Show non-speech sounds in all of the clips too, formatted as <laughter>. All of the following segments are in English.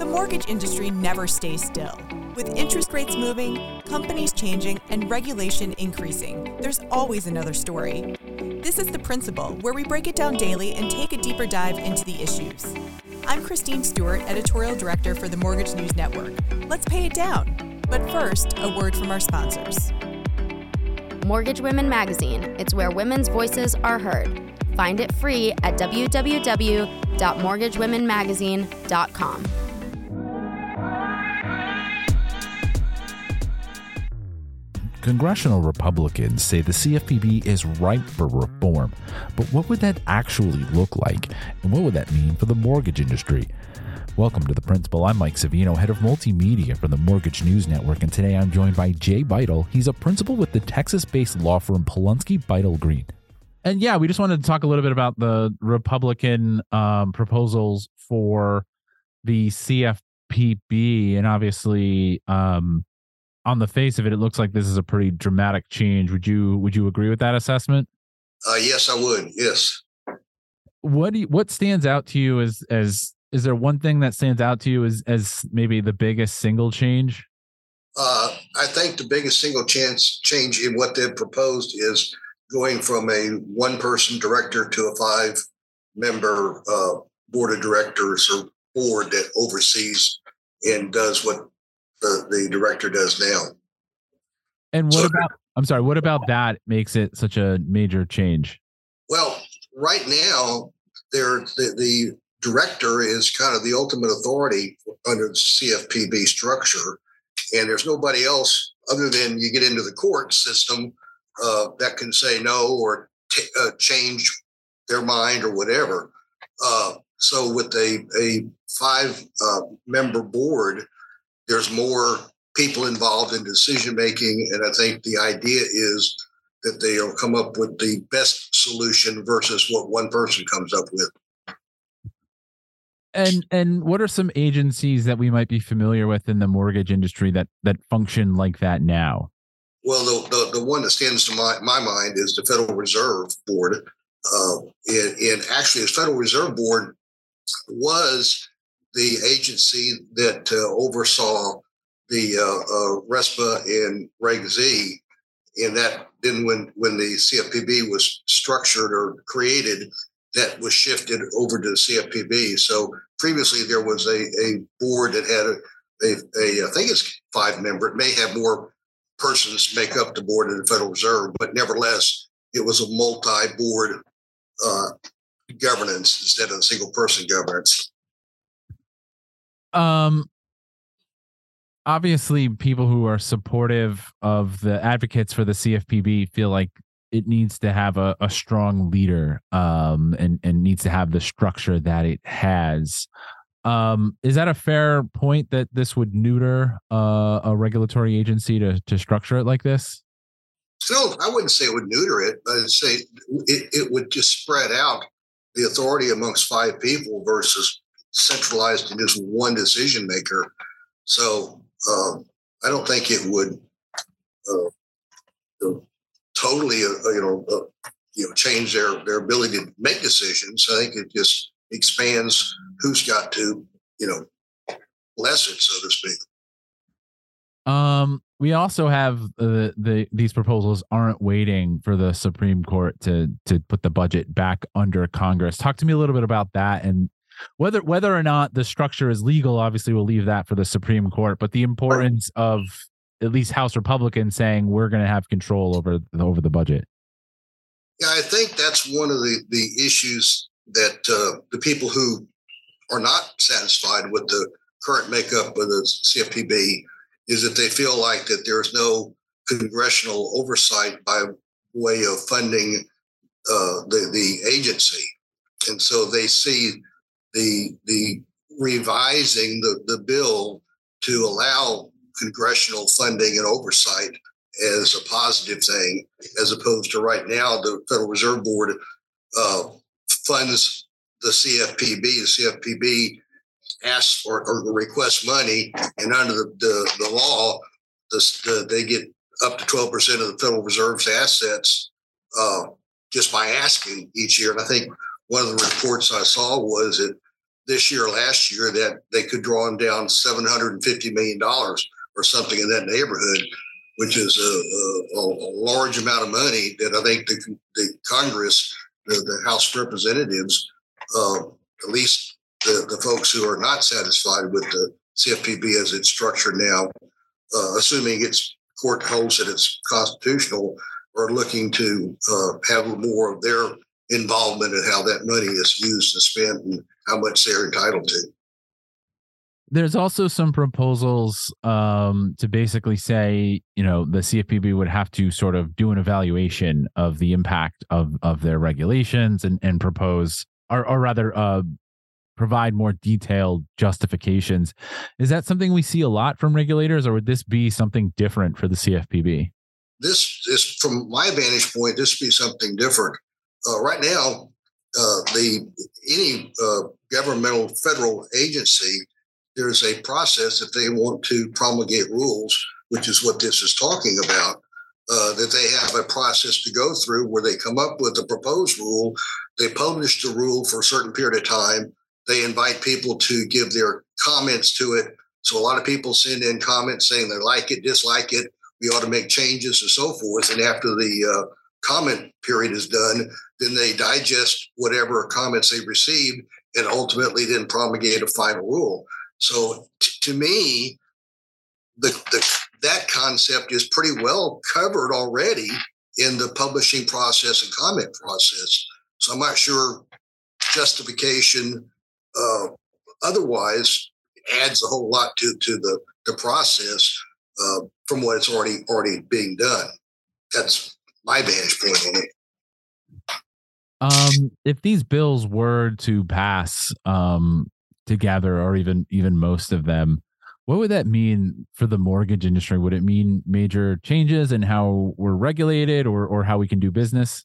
The mortgage industry never stays still. With interest rates moving, companies changing, and regulation increasing, there's always another story. This is The Principal, where we break it down daily and take a deeper dive into the issues. I'm Christine Stewart, Editorial Director for the Mortgage News Network. Let's pay it down. But first, a word from our sponsors. Mortgage Women Magazine. It's where women's voices are heard. Find it free at www.mortgagewomenmagazine.com. Congressional Republicans say the CFPB is ripe for reform, but what would that actually look like? And what would that mean for the mortgage industry? Welcome to The Principal. I'm Mike Savino, head of multimedia for the Mortgage News Network, and today I'm joined by Jay Beitel. He's a principal with the Texas based law firm Polunsky Beitel Green. And yeah, we just wanted to talk a little bit about the Republican um, proposals for the CFPB. And obviously, um, on the face of it, it looks like this is a pretty dramatic change. Would you would you agree with that assessment? Uh, yes, I would. Yes. What do you, what stands out to you as as is there one thing that stands out to you as as maybe the biggest single change? Uh, I think the biggest single chance change in what they've proposed is going from a one person director to a five member uh, board of directors or board that oversees and does what the, the director does now. And what so, about, I'm sorry, what about that makes it such a major change? Well, right now, there the, the director is kind of the ultimate authority under the CFPB structure. And there's nobody else other than you get into the court system uh, that can say no or t- uh, change their mind or whatever. Uh, so with a, a five uh, member board, there's more people involved in decision making. And I think the idea is that they'll come up with the best solution versus what one person comes up with. And and what are some agencies that we might be familiar with in the mortgage industry that that function like that now? Well, the, the, the one that stands to my, my mind is the Federal Reserve Board. Uh, and, and actually, the Federal Reserve Board was the agency that uh, oversaw the uh, uh, RESPA and Reg Z. And that then, when when the CFPB was structured or created, that was shifted over to the CFPB. So previously, there was a, a board that had a, a, a I think it's five member. It may have more persons make up the board of the Federal Reserve, but nevertheless, it was a multi-board uh, governance instead of a single person governance. Um, obviously, people who are supportive of the advocates for the CFPB feel like it needs to have a, a strong leader um, and and needs to have the structure that it has. Um, is that a fair point that this would neuter uh, a regulatory agency to to structure it like this? So I wouldn't say it would neuter it. but I'd say it, it would just spread out the authority amongst five people versus centralized in just one decision maker. So um, I don't think it would uh, totally, uh, you know, uh, you know, change their their ability to make decisions. I think it just expands who's got to, you know, bless it, so to speak. Um, we also have the the these proposals aren't waiting for the Supreme Court to to put the budget back under Congress. Talk to me a little bit about that and whether whether or not the structure is legal. Obviously, we'll leave that for the Supreme Court. But the importance of at least House Republicans saying we're going to have control over over the budget. Yeah, I think that's one of the the issues that uh, the people who are not satisfied with the current makeup of the CFPB is that they feel like that there's no congressional oversight by way of funding uh, the the agency, and so they see the the revising the the bill to allow congressional funding and oversight as a positive thing, as opposed to right now the Federal Reserve Board uh, funds the CFPB. The CFPB asks or, or requests money, and under the, the, the law, the, they get up to 12% of the Federal Reserve's assets uh, just by asking each year. And I think one of the reports I saw was that this year, last year, that they could draw him down $750 million or something in that neighborhood, which is a, a, a large amount of money that I think the, the Congress, the, the House Representatives, uh, at least the, the folks who are not satisfied with the CFPB as it's structured now, uh, assuming its court holds that it's constitutional, are looking to uh, have more of their involvement in how that money is used and spent and how much they're entitled to. There's also some proposals um, to basically say, you know, the CFPB would have to sort of do an evaluation of the impact of of their regulations and and propose, or or rather, uh, provide more detailed justifications. Is that something we see a lot from regulators, or would this be something different for the CFPB? This is, from my vantage point, this would be something different. Uh, right now, uh, the any uh, governmental federal agency, there's a process if they want to promulgate rules, which is what this is talking about. Uh, that they have a process to go through where they come up with a proposed rule, they publish the rule for a certain period of time, they invite people to give their comments to it. So a lot of people send in comments saying they like it, dislike it, we ought to make changes and so forth. And after the uh, comment period is done, then they digest whatever comments they received and ultimately then promulgate a final rule. So t- to me, the, the that concept is pretty well covered already in the publishing process and comment process. So I'm not sure justification uh, otherwise adds a whole lot to to the the process uh, from what it's already already being done. That's my vantage point on it. Um, if these bills were to pass um, together, or even even most of them, what would that mean for the mortgage industry? Would it mean major changes in how we're regulated, or or how we can do business?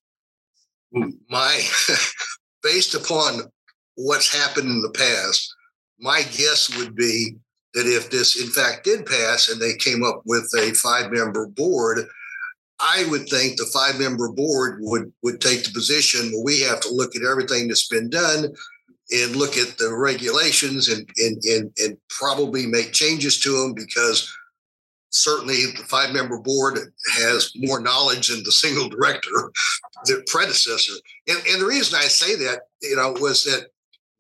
My, <laughs> based upon what's happened in the past, my guess would be that if this in fact did pass and they came up with a five member board, I would think the five member board would would take the position where we have to look at everything that's been done and look at the regulations and and and, and probably make changes to them because certainly the five member board has more knowledge than the single director, the predecessor. And, and the reason I say that, you know, was that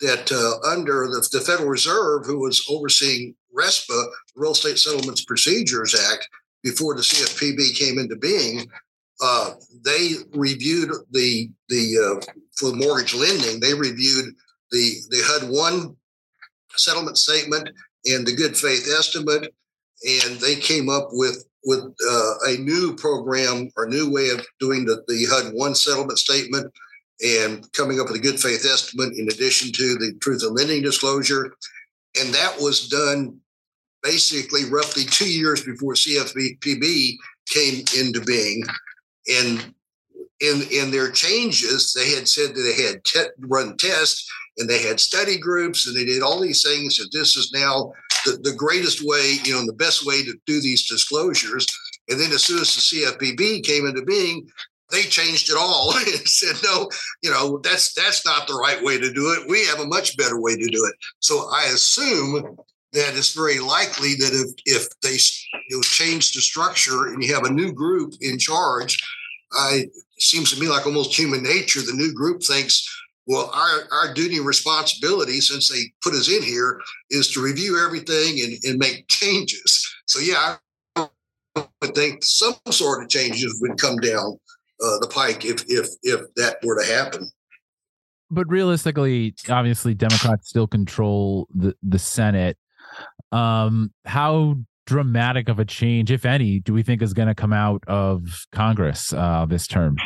that uh, under the, the, Federal Reserve, who was overseeing RESPA, Real Estate Settlements Procedures Act, before the CFPB came into being, uh, they reviewed the the uh, for mortgage lending. They reviewed the the HUD one settlement statement and the good faith estimate, and they came up with with uh, a new program or new way of doing the, the HUD one settlement statement and coming up with a good faith estimate in addition to the truth in lending disclosure. And that was done basically roughly two years before CFPB came into being. And in, in their changes, they had said that they had te- run tests and they had study groups and they did all these things. That this is now the, the greatest way, you know, the best way to do these disclosures. And then as soon as the CFPB came into being, they changed it all <laughs> and said, no, you know, that's that's not the right way to do it. We have a much better way to do it. So I assume that it's very likely that if if they you know, change the structure and you have a new group in charge, I seems to me like almost human nature. The new group thinks, well, our, our duty and responsibility, since they put us in here, is to review everything and, and make changes. So yeah, I would think some sort of changes would come down uh, the pike if if if that were to happen. But realistically, obviously, Democrats still control the the Senate. Um, how dramatic of a change, if any, do we think is going to come out of Congress uh, this term?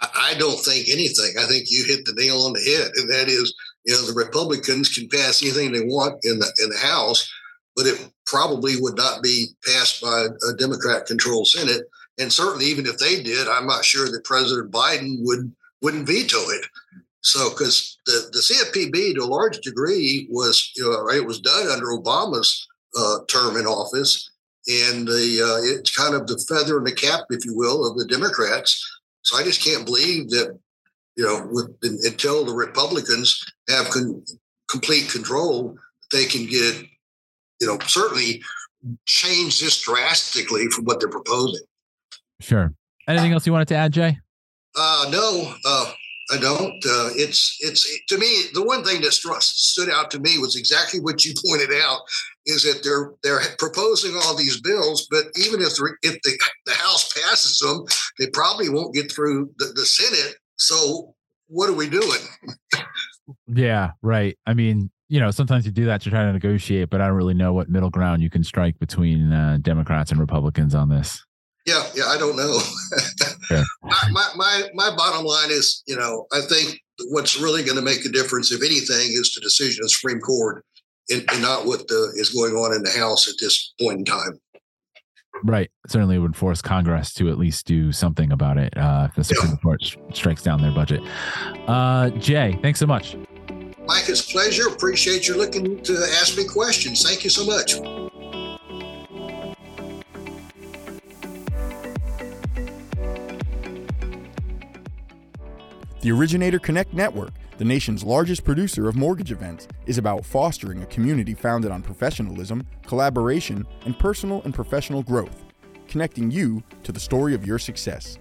I don't think anything. I think you hit the nail on the head, and that is, you know, the Republicans can pass anything they want in the in the House, but it probably would not be passed by a Democrat-controlled Senate. And certainly, even if they did, I'm not sure that President Biden would wouldn't veto it. So, because the, the CFPB to a large degree was, you know, it was done under Obama's uh, term in office, and the uh, it's kind of the feather in the cap, if you will, of the Democrats. So I just can't believe that, you know, with, until the Republicans have con- complete control, they can get, you know, certainly change this drastically from what they're proposing. Sure. Anything else you wanted to add, Jay? Uh, no, uh, I don't. Uh, it's it's to me the one thing that stood out to me was exactly what you pointed out is that they're they're proposing all these bills, but even if the, if the, the House passes them, they probably won't get through the, the Senate. So what are we doing? yeah, right. I mean, you know, sometimes you do that to try to negotiate, but I don't really know what middle ground you can strike between uh, Democrats and Republicans on this. Yeah, yeah, I don't know. <laughs> yeah. my, my, my bottom line is, you know, I think what's really going to make a difference, if anything, is the decision of the Supreme Court, and, and not what the, is going on in the House at this point in time. Right. Certainly would force Congress to at least do something about it uh, if the Supreme yeah. Court strikes down their budget. Uh, Jay, thanks so much. Mike, it's a pleasure. Appreciate you looking to ask me questions. Thank you so much. The Originator Connect Network, the nation's largest producer of mortgage events, is about fostering a community founded on professionalism, collaboration, and personal and professional growth, connecting you to the story of your success.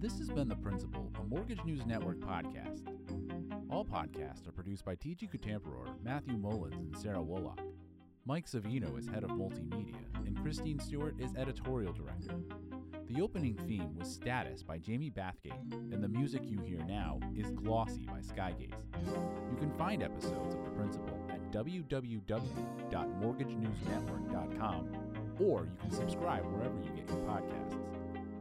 This has been The Principal, a Mortgage News Network podcast. All podcasts are produced by T.G. Kutamperor, Matthew Mullins, and Sarah Woloch. Mike Savino is head of multimedia, and Christine Stewart is editorial director. The opening theme was Status by Jamie Bathgate, and the music you hear now is Glossy by Skygaze. You can find episodes of The Principal at www.mortgagenewsnetwork.com, or you can subscribe wherever you get your podcasts.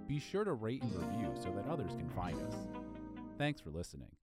Be sure to rate and review so that others can find us. Thanks for listening.